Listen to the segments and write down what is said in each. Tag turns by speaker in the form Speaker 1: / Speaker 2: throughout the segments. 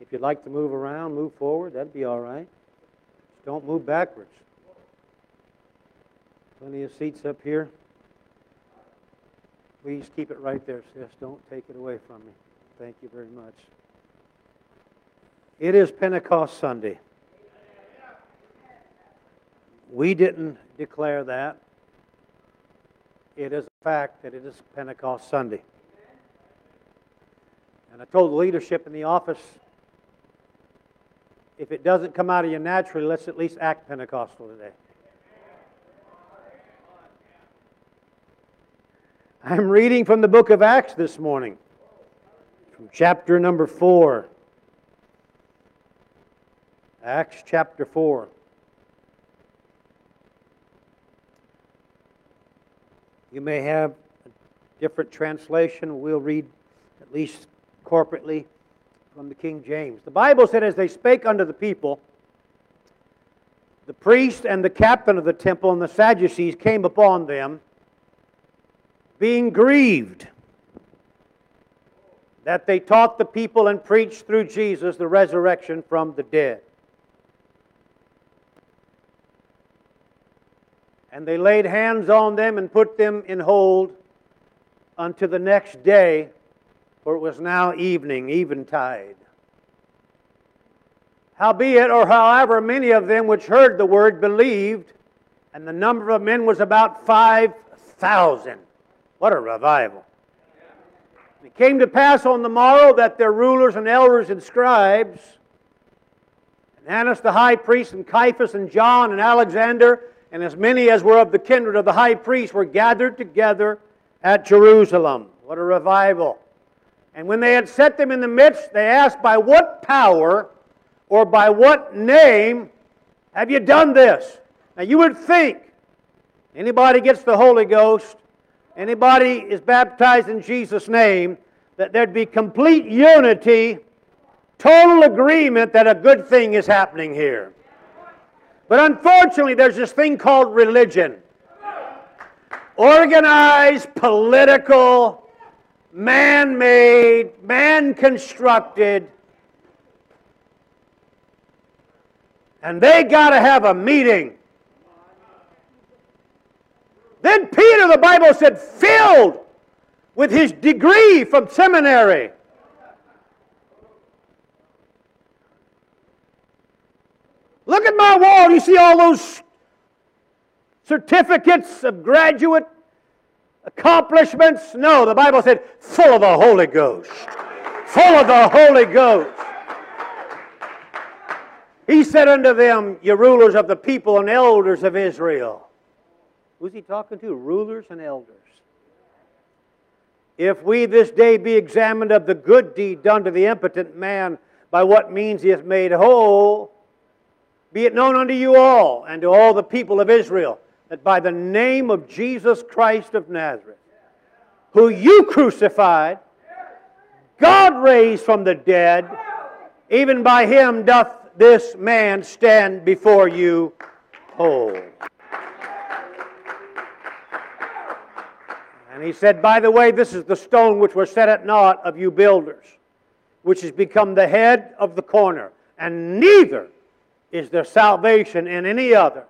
Speaker 1: If you'd like to move around, move forward, that'd be all right. Just don't move backwards. Plenty of seats up here. Please keep it right there, sis. Don't take it away from me. Thank you very much. It is Pentecost Sunday. We didn't declare that. It is a fact that it is Pentecost Sunday. And I told the leadership in the office if it doesn't come out of you naturally, let's at least act Pentecostal today. I'm reading from the book of Acts this morning, from chapter number 4. Acts chapter 4. You may have a different translation. We'll read at least corporately from the King James. The Bible said, As they spake unto the people, the priest and the captain of the temple and the Sadducees came upon them, being grieved that they taught the people and preached through Jesus the resurrection from the dead. And they laid hands on them and put them in hold unto the next day, for it was now evening, eventide. Howbeit, or however, many of them which heard the word believed, and the number of men was about five thousand. What a revival! It came to pass on the morrow that their rulers and elders and scribes, and Annas the high priest, and Caiaphas, and John, and Alexander, and as many as were of the kindred of the high priest were gathered together at Jerusalem. What a revival. And when they had set them in the midst, they asked, By what power or by what name have you done this? Now you would think anybody gets the Holy Ghost, anybody is baptized in Jesus' name, that there'd be complete unity, total agreement that a good thing is happening here. But unfortunately, there's this thing called religion. Organized, political, man made, man constructed. And they got to have a meeting. Then Peter, the Bible said, filled with his degree from seminary. Look at my wall. You see all those certificates of graduate accomplishments? No, the Bible said, full of the Holy Ghost. Full of the Holy Ghost. He said unto them, You rulers of the people and elders of Israel. Who's he talking to? Rulers and elders. If we this day be examined of the good deed done to the impotent man, by what means he is made whole, be it known unto you all and to all the people of Israel that by the name of Jesus Christ of Nazareth, who you crucified, God raised from the dead, even by him doth this man stand before you whole. And he said, By the way, this is the stone which was set at naught of you builders, which has become the head of the corner. And neither is there salvation in any other.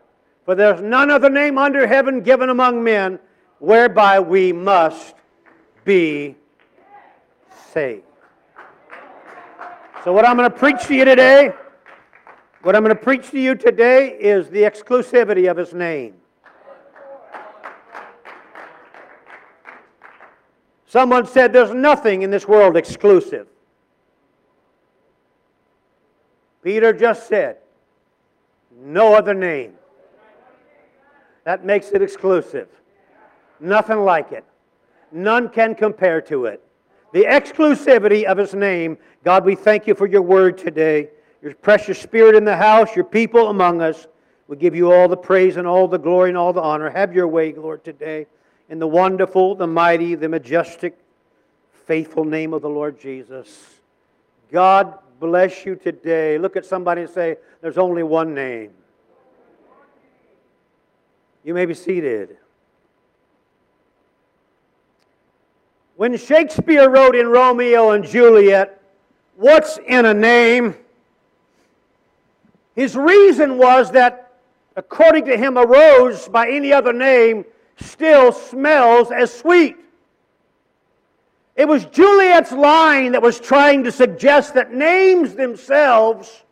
Speaker 1: For there's none other name under heaven given among men whereby we must be saved. So, what I'm going to preach to you today, what I'm going to preach to you today is the exclusivity of His name. Someone said there's nothing in this world exclusive. Peter just said, no other name. That makes it exclusive. Nothing like it. None can compare to it. The exclusivity of His name. God, we thank you for your word today. Your precious spirit in the house, your people among us. We give you all the praise and all the glory and all the honor. Have your way, Lord, today. In the wonderful, the mighty, the majestic, faithful name of the Lord Jesus. God bless you today. Look at somebody and say, There's only one name. You may be seated. When Shakespeare wrote in Romeo and Juliet, what's in a name? His reason was that, according to him, a rose by any other name still smells as sweet. It was Juliet's line that was trying to suggest that names themselves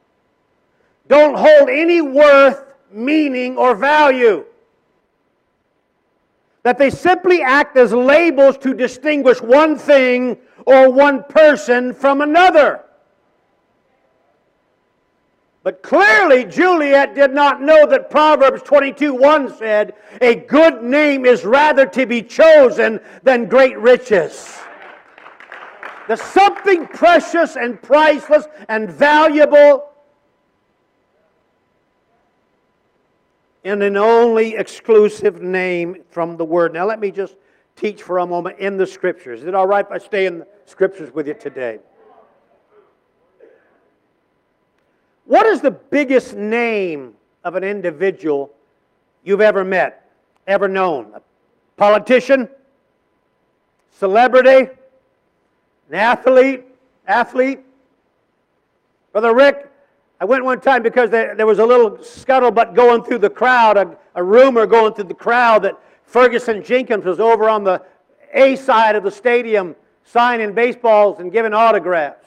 Speaker 1: don't hold any worth, meaning, or value. That they simply act as labels to distinguish one thing or one person from another. But clearly, Juliet did not know that Proverbs 22 1 said, A good name is rather to be chosen than great riches. There's something precious and priceless and valuable in an only exclusive name from the Word. Now, let me just teach for a moment in the Scriptures. Is it all right if I stay in the Scriptures with you today? What is the biggest name of an individual you've ever met, ever known? A politician? Celebrity? An athlete? Athlete? Brother Rick, I went one time because there, there was a little scuttlebutt going through the crowd, a, a rumor going through the crowd that Ferguson Jenkins was over on the A side of the stadium signing baseballs and giving autographs.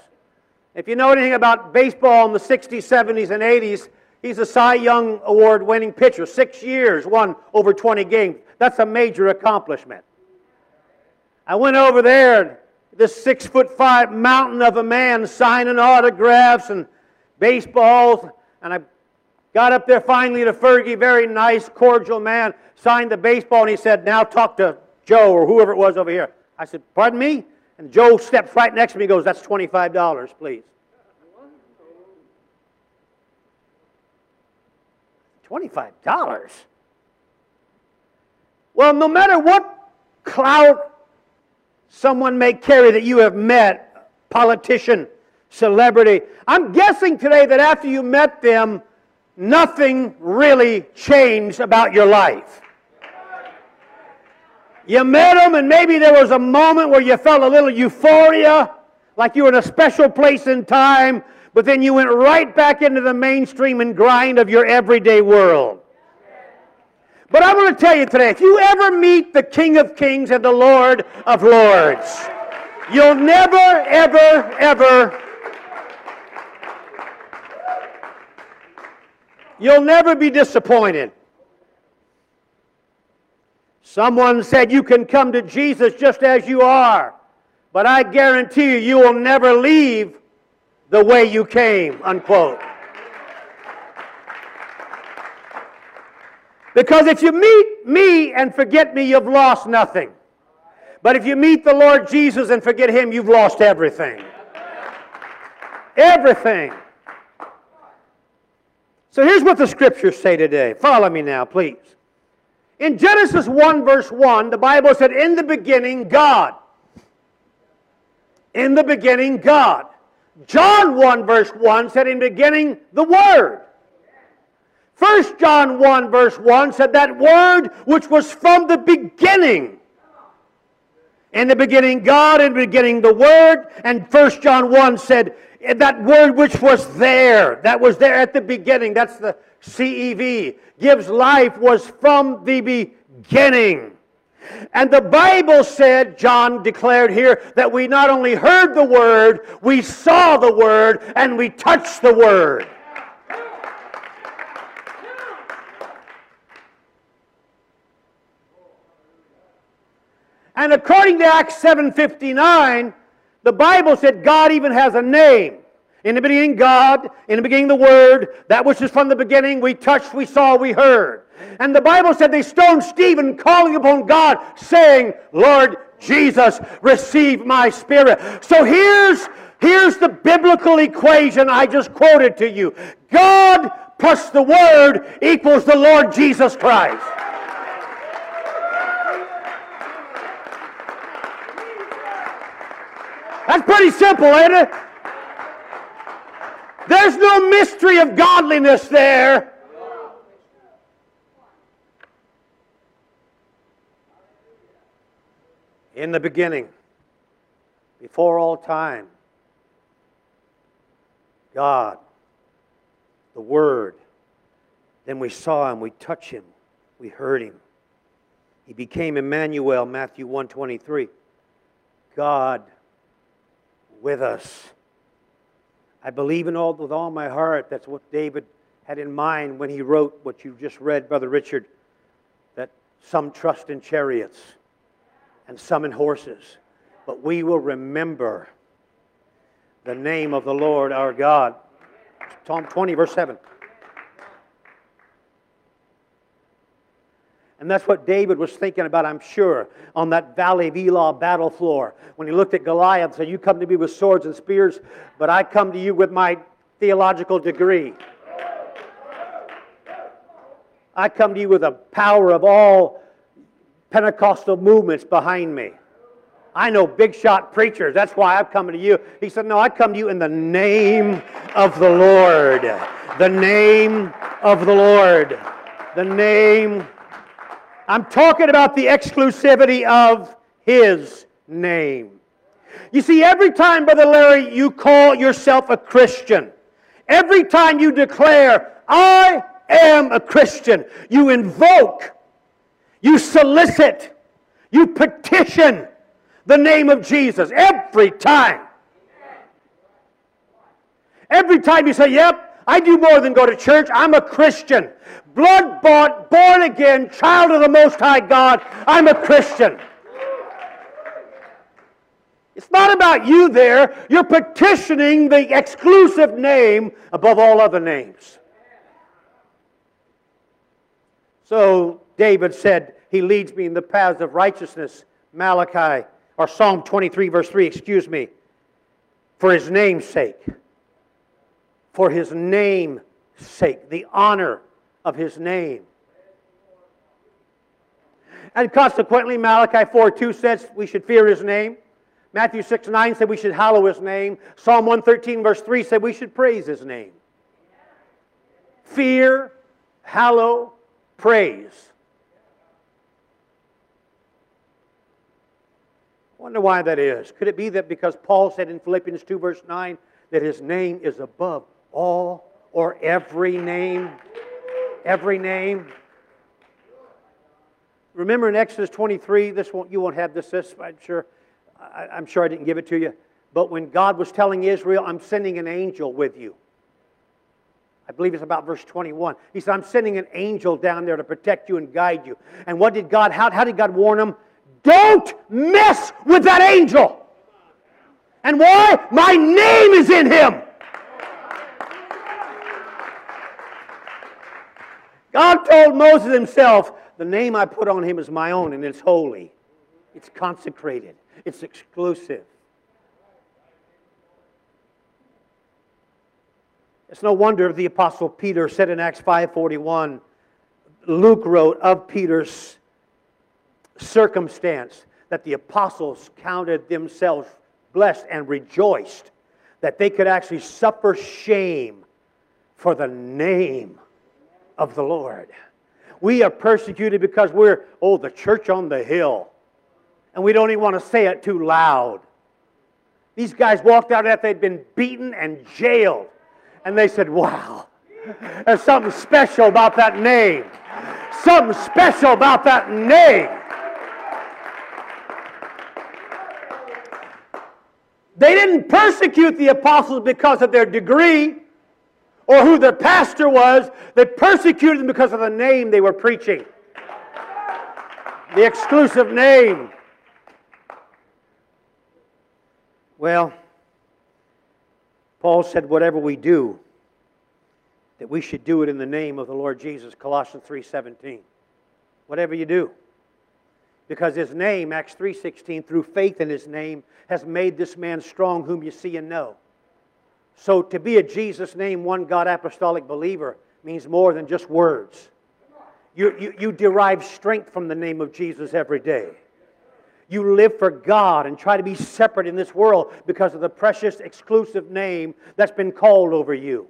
Speaker 1: If you know anything about baseball in the 60s, 70s, and 80s, he's a Cy Young Award winning pitcher. Six years, won over 20 games. That's a major accomplishment. I went over there, this six foot five mountain of a man signing autographs and baseballs, and I got up there finally to Fergie, very nice, cordial man, signed the baseball, and he said, Now talk to Joe or whoever it was over here. I said, Pardon me? And Joe steps right next to me and goes, That's $25, please. $25? Well, no matter what clout someone may carry that you have met, politician, celebrity, I'm guessing today that after you met them, nothing really changed about your life. You met them, and maybe there was a moment where you felt a little euphoria, like you were in a special place in time, but then you went right back into the mainstream and grind of your everyday world. But I'm going to tell you today if you ever meet the King of Kings and the Lord of Lords, you'll never, ever, ever You'll never be disappointed. Someone said you can come to Jesus just as you are, but I guarantee you, you will never leave the way you came, unquote. Because if you meet me and forget me, you've lost nothing. But if you meet the Lord Jesus and forget him, you've lost everything. Everything. So here's what the scriptures say today. Follow me now, please. In Genesis 1, verse 1, the Bible said, In the beginning, God. In the beginning, God. John 1, verse 1 said, In the beginning, the Word. First John 1, verse 1 said, That Word which was from the beginning. In the beginning, God, in the beginning, the Word. And First John 1 said, Eh, that word which was there, that was there at the beginning, that's the CEV, gives life, was from the beginning. And the Bible said, John declared here, that we not only heard the word, we saw the word, and we touched the word. And according to Acts 7:59, the Bible said God even has a name. In the beginning, God. In the beginning, the Word. That which is from the beginning. We touched, we saw, we heard. And the Bible said they stoned Stephen, calling upon God, saying, Lord Jesus, receive my spirit. So here's, here's the biblical equation I just quoted to you God plus the Word equals the Lord Jesus Christ. That's pretty simple, ain't it? There's no mystery of godliness there. In the beginning, before all time, God, the Word. Then we saw him, we touched him, we heard him. He became Emmanuel, Matthew 123. God with us. I believe in all with all my heart. That's what David had in mind when he wrote what you just read, Brother Richard, that some trust in chariots and some in horses. But we will remember the name of the Lord our God. Psalm 20, verse 7. And that's what David was thinking about, I'm sure, on that Valley of Elah battle floor. When he looked at Goliath and said, You come to me with swords and spears, but I come to you with my theological degree. I come to you with the power of all Pentecostal movements behind me. I know big shot preachers. That's why I'm coming to you. He said, No, I come to you in the name of the Lord. The name of the Lord. The name I'm talking about the exclusivity of His name. You see, every time, Brother Larry, you call yourself a Christian, every time you declare, I am a Christian, you invoke, you solicit, you petition the name of Jesus. Every time. Every time you say, Yep, I do more than go to church, I'm a Christian blood bought, born again, child of the Most High God. I'm a Christian. It's not about you there. You're petitioning the exclusive name above all other names. So David said, He leads me in the paths of righteousness. Malachi, or Psalm 23, verse 3, excuse me, for His name's sake. For His name's sake. The honor of his name. And consequently, Malachi 4 2 says we should fear his name. Matthew 6 9 said we should hallow his name. Psalm 113, verse 3 said we should praise his name. Fear, hallow, praise. I wonder why that is. Could it be that because Paul said in Philippians 2, verse 9, that his name is above all or every name? Every name. Remember in Exodus 23, this won't, you won't have this, this I'm sure. I, I'm sure I didn't give it to you. But when God was telling Israel, I'm sending an angel with you. I believe it's about verse 21. He said, I'm sending an angel down there to protect you and guide you. And what did God, how, how did God warn them? Don't mess with that angel. And why? My name is in him. God told Moses himself, The name I put on him is my own, and it's holy, it's consecrated, it's exclusive. It's no wonder the apostle Peter said in Acts 5:41 Luke wrote of Peter's circumstance that the apostles counted themselves blessed and rejoiced that they could actually suffer shame for the name of the Lord. We are persecuted because we're, oh, the church on the hill. And we don't even want to say it too loud. These guys walked out after they'd been beaten and jailed. And they said, wow, there's something special about that name. Something special about that name. They didn't persecute the apostles because of their degree or who their pastor was. They persecuted them because of the name they were preaching. The exclusive name. Well, Paul said, whatever we do, that we should do it in the name of the Lord Jesus, Colossians 3:17. Whatever you do. Because his name, Acts 3:16, through faith in his name, has made this man strong whom you see and know. So to be a Jesus name, one God apostolic believer means more than just words. You, you, you derive strength from the name of Jesus every day. You live for God and try to be separate in this world because of the precious, exclusive name that's been called over you.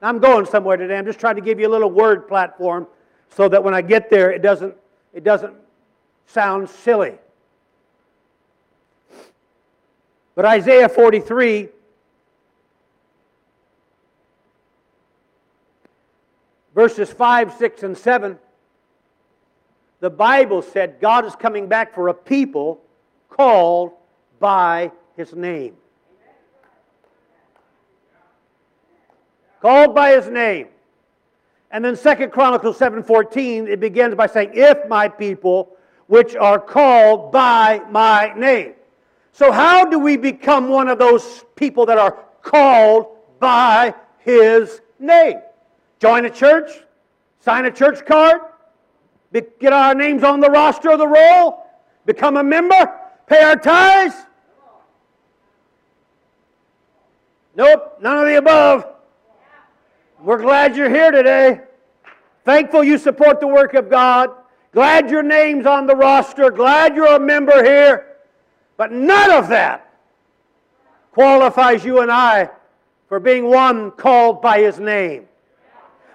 Speaker 1: I'm going somewhere today. I'm just trying to give you a little word platform so that when I get there, it doesn't, it doesn't sound silly. But Isaiah 43 verses 5, 6, and 7, the Bible said God is coming back for a people called by his name. Called by his name. And then Second Chronicles 7:14, it begins by saying, If my people, which are called by my name. So how do we become one of those people that are called by his name? Join a church, sign a church card, get our names on the roster of the roll, become a member, pay our tithes. Nope, none of the above. We're glad you're here today. Thankful you support the work of God. Glad your name's on the roster. Glad you're a member here. But none of that qualifies you and I for being one called by His name.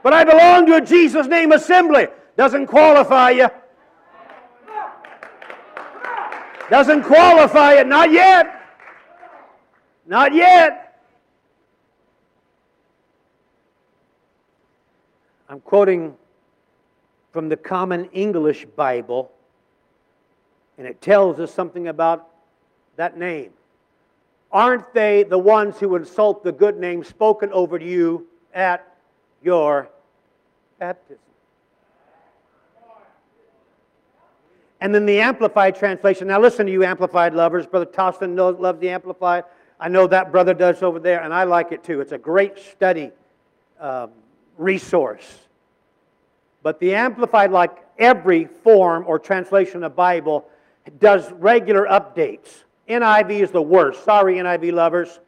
Speaker 1: But I belong to a Jesus name assembly. Doesn't qualify you. Doesn't qualify it. Not yet. Not yet. I'm quoting from the Common English Bible, and it tells us something about that name. Aren't they the ones who insult the good name spoken over you at your baptism? And then the Amplified translation. Now, listen to you, Amplified lovers. Brother Tostin knows, loves the Amplified. I know that brother does over there, and I like it too. It's a great study um, resource. But the Amplified, like every form or translation of the Bible, does regular updates. NIV is the worst. Sorry, NIV lovers.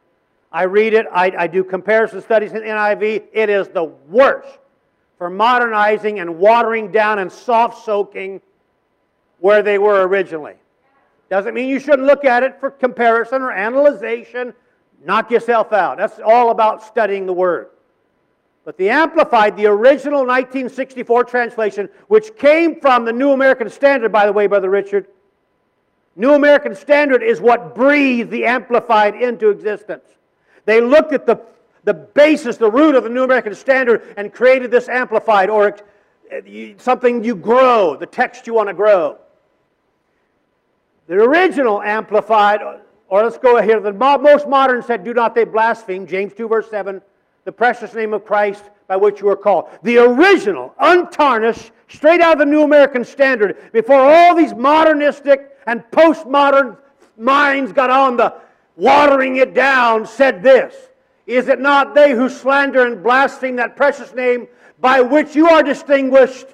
Speaker 1: I read it, I, I do comparison studies in NIV. It is the worst for modernizing and watering down and soft soaking where they were originally. Doesn't mean you shouldn't look at it for comparison or analyzation. Knock yourself out. That's all about studying the Word. But the Amplified, the original 1964 translation, which came from the New American Standard, by the way, Brother Richard, New American Standard is what breathed the Amplified into existence. They looked at the, the basis, the root of the New American Standard, and created this Amplified, or uh, something you grow, the text you want to grow. The original Amplified, or let's go here, the most modern said, Do not they blaspheme, James 2, verse 7, the precious name of Christ by which you are called. The original, untarnished, straight out of the New American Standard, before all these modernistic and postmodern minds got on the watering it down, said this Is it not they who slander and blaspheme that precious name by which you are distinguished?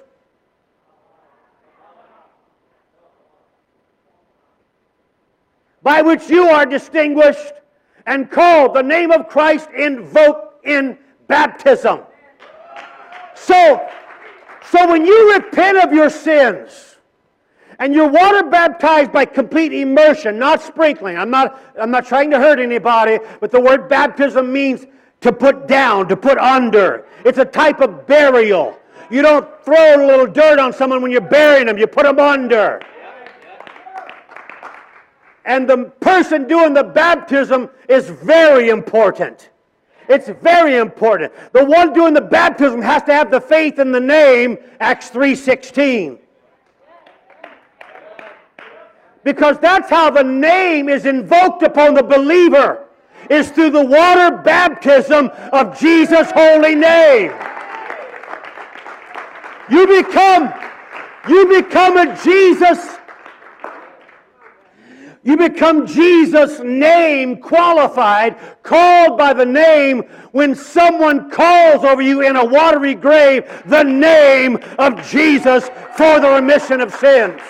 Speaker 1: by which you are distinguished and called, the name of Christ invoked in baptism. So, so when you repent of your sins and you're water baptized by complete immersion, not sprinkling, I'm not, I'm not trying to hurt anybody, but the word baptism means to put down, to put under. It's a type of burial. You don't throw a little dirt on someone when you're burying them, you put them under and the person doing the baptism is very important. It's very important. The one doing the baptism has to have the faith in the name, Acts 3:16. Because that's how the name is invoked upon the believer is through the water baptism of Jesus' holy name. You become you become a Jesus you become Jesus' name qualified, called by the name when someone calls over you in a watery grave the name of Jesus for the remission of sins.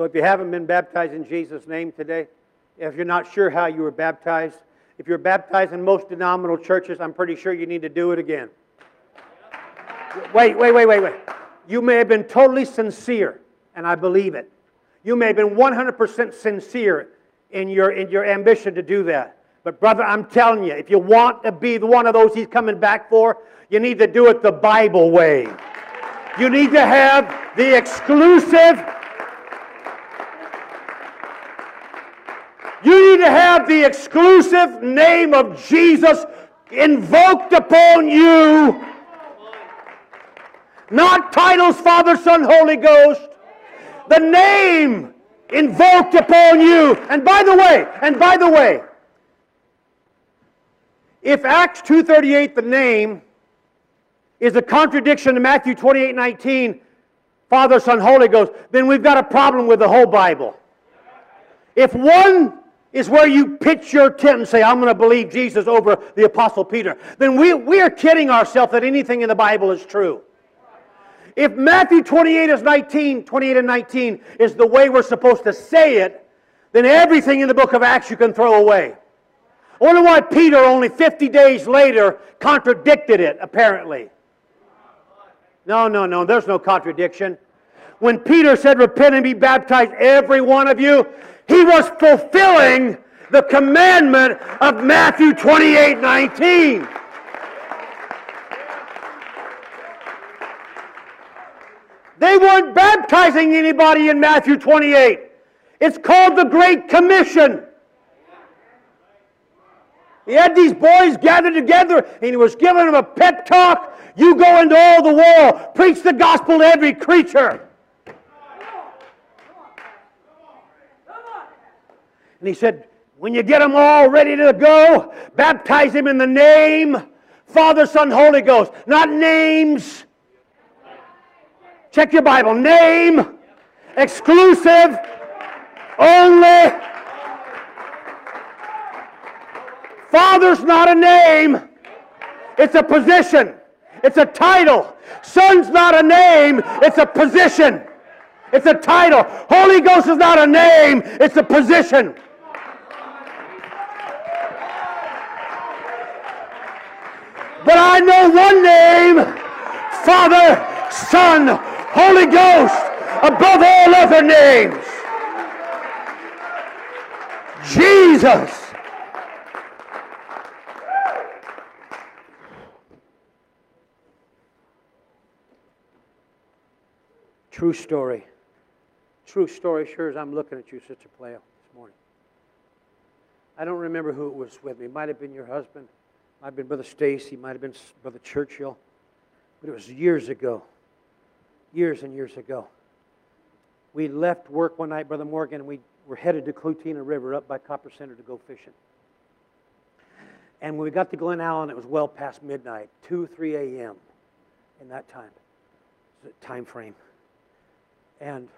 Speaker 1: So if you haven't been baptized in Jesus' name today, if you're not sure how you were baptized, if you're baptized in most denominational churches, I'm pretty sure you need to do it again. Wait, wait, wait, wait, wait. You may have been totally sincere, and I believe it. You may have been 100% sincere in your, in your ambition to do that. But, brother, I'm telling you, if you want to be one of those he's coming back for, you need to do it the Bible way. You need to have the exclusive have the exclusive name of Jesus invoked upon you. Not titles, Father, Son, Holy Ghost. The name invoked upon you. And by the way, and by the way, if Acts 2.38, the name, is a contradiction to Matthew 28, 19, Father, Son, Holy Ghost, then we've got a problem with the whole Bible. If one is where you pitch your tent and say, I'm going to believe Jesus over the Apostle Peter, then we, we are kidding ourselves that anything in the Bible is true. If Matthew 28 is 19, 28 and 19 is the way we're supposed to say it, then everything in the book of Acts you can throw away. I wonder why Peter, only 50 days later, contradicted it, apparently. No, no, no, there's no contradiction. When Peter said, Repent and be baptized, every one of you, he was fulfilling the commandment of Matthew 28 19. They weren't baptizing anybody in Matthew 28. It's called the Great Commission. He had these boys gathered together and he was giving them a pep talk. You go into all the world, preach the gospel to every creature. And he said, when you get them all ready to go, baptize them in the name, Father, Son, Holy Ghost. Not names. Check your Bible. Name, exclusive, only. Father's not a name, it's a position, it's a title. Son's not a name, it's a position, it's a title. Holy Ghost is not a name, it's a position. But I know one name Father, Son, Holy Ghost, above all other names. Jesus. True story. True story, sure as I'm looking at you, Sister Playa, this morning. I don't remember who it was with me. It might have been your husband. Might have been Brother Stacy. Might have been Brother Churchill. But it was years ago. Years and years ago. We left work one night, Brother Morgan, and we were headed to Klutina River up by Copper Center to go fishing. And when we got to Glennallen, it was well past midnight, 2, 3 a.m. in that time, time frame. And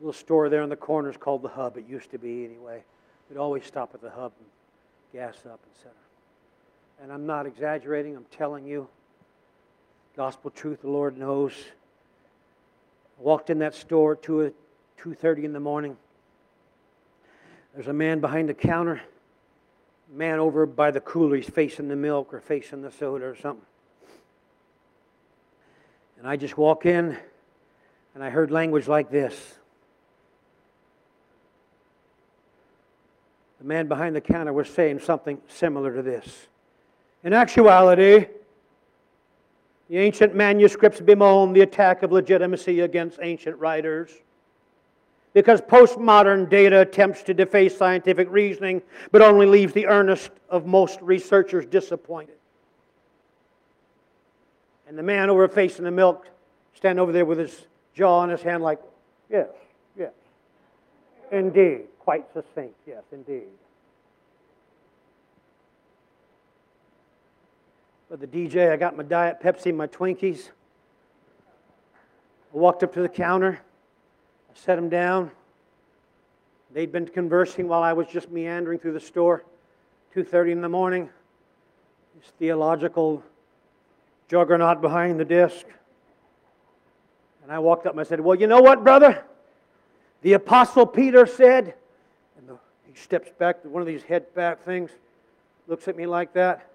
Speaker 1: a little store there in the corner is called the Hub. It used to be anyway. We'd always stop at the Hub and gas up, etc. And I'm not exaggerating. I'm telling you, gospel truth. The Lord knows. Walked in that store at two two thirty in the morning. There's a man behind the counter. Man over by the cooler. He's facing the milk or facing the soda or something. And I just walk in and I heard language like this. The man behind the counter was saying something similar to this. In actuality, the ancient manuscripts bemoan the attack of legitimacy against ancient writers because postmodern data attempts to deface scientific reasoning but only leaves the earnest of most researchers disappointed. And the man over facing the milk, stand over there with his jaw in his hand, like, yes, yes. Indeed. Quite succinct, yes, indeed. For the DJ, I got my Diet Pepsi, my Twinkies. I walked up to the counter. I set them down. They'd been conversing while I was just meandering through the store. 2.30 in the morning. This theological juggernaut behind the desk. And I walked up and I said, Well, you know what, brother? The Apostle Peter said, and he steps back one of these head back things, looks at me like that.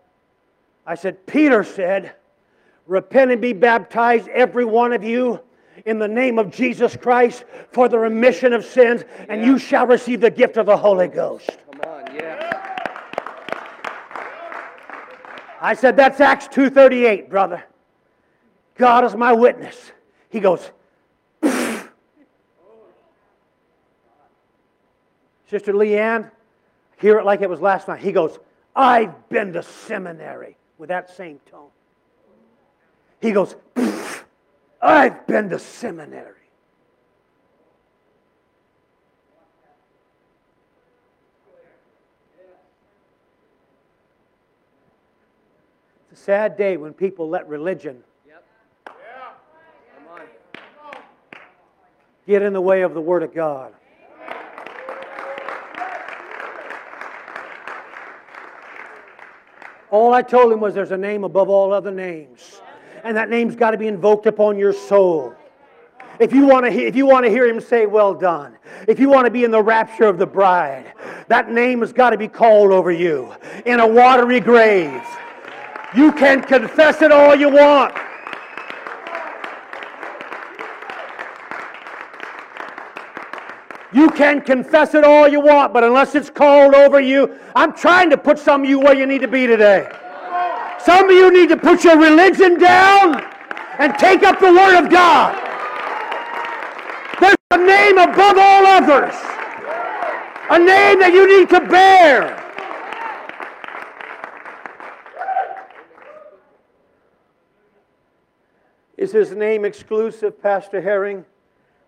Speaker 1: I said, Peter said, Repent and be baptized, every one of you, in the name of Jesus Christ for the remission of sins, and you shall receive the gift of the Holy Ghost. Come on, yeah. I said, That's Acts 2.38, brother. God is my witness. He goes, Sister Leanne, Hear it like it was last night. He goes, I've been to seminary with that same tone. He goes, I've been to seminary. It's a sad day when people let religion get in the way of the Word of God. All I told him was there's a name above all other names. And that name's got to be invoked upon your soul. If you, want to hear, if you want to hear him say, Well done, if you want to be in the rapture of the bride, that name has got to be called over you in a watery grave. You can confess it all you want. You can confess it all you want, but unless it's called over you, I'm trying to put some of you where you need to be today. Some of you need to put your religion down and take up the Word of God. There's a name above all others, a name that you need to bear. Is his name exclusive, Pastor Herring?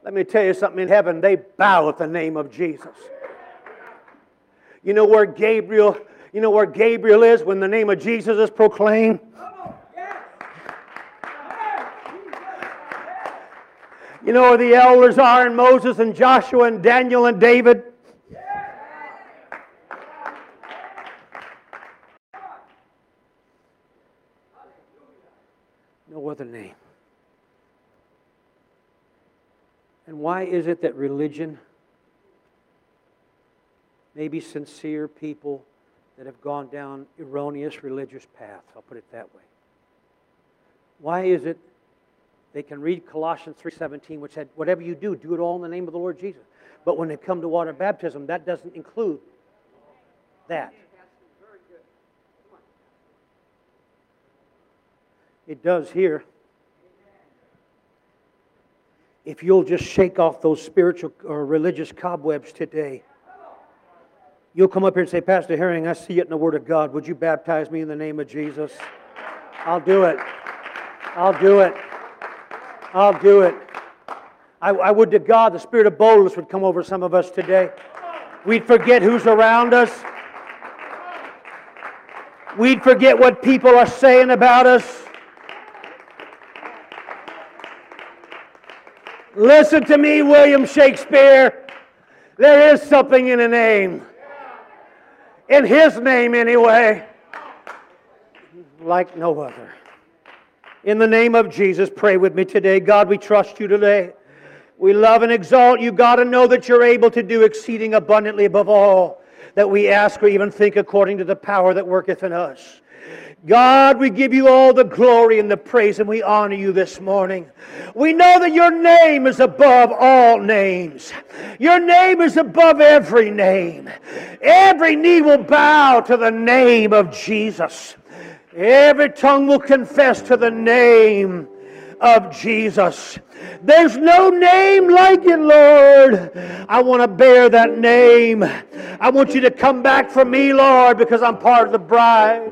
Speaker 1: Let me tell you something in heaven, they bow at the name of Jesus. You know where Gabriel, you know where Gabriel is when the name of Jesus is proclaimed? You know where the elders are and Moses and Joshua and Daniel and David? No other name. And why is it that religion, maybe sincere people that have gone down erroneous religious paths, I'll put it that way. Why is it they can read Colossians 3:17 which said whatever you do do it all in the name of the Lord Jesus. But when they come to water baptism that doesn't include that. It does here if you'll just shake off those spiritual or religious cobwebs today, you'll come up here and say, Pastor Herring, I see it in the Word of God. Would you baptize me in the name of Jesus? I'll do it. I'll do it. I'll do it. I, I would to God the spirit of boldness would come over some of us today. We'd forget who's around us. We'd forget what people are saying about us. Listen to me, William Shakespeare. There is something in a name. In his name, anyway. Like no other. In the name of Jesus, pray with me today. God, we trust you today. We love and exalt you. God, and know that you're able to do exceeding abundantly above all that we ask or even think according to the power that worketh in us. God, we give you all the glory and the praise, and we honor you this morning. We know that your name is above all names. Your name is above every name. Every knee will bow to the name of Jesus. Every tongue will confess to the name of Jesus. There's no name like it, Lord. I want to bear that name. I want you to come back for me, Lord, because I'm part of the bride.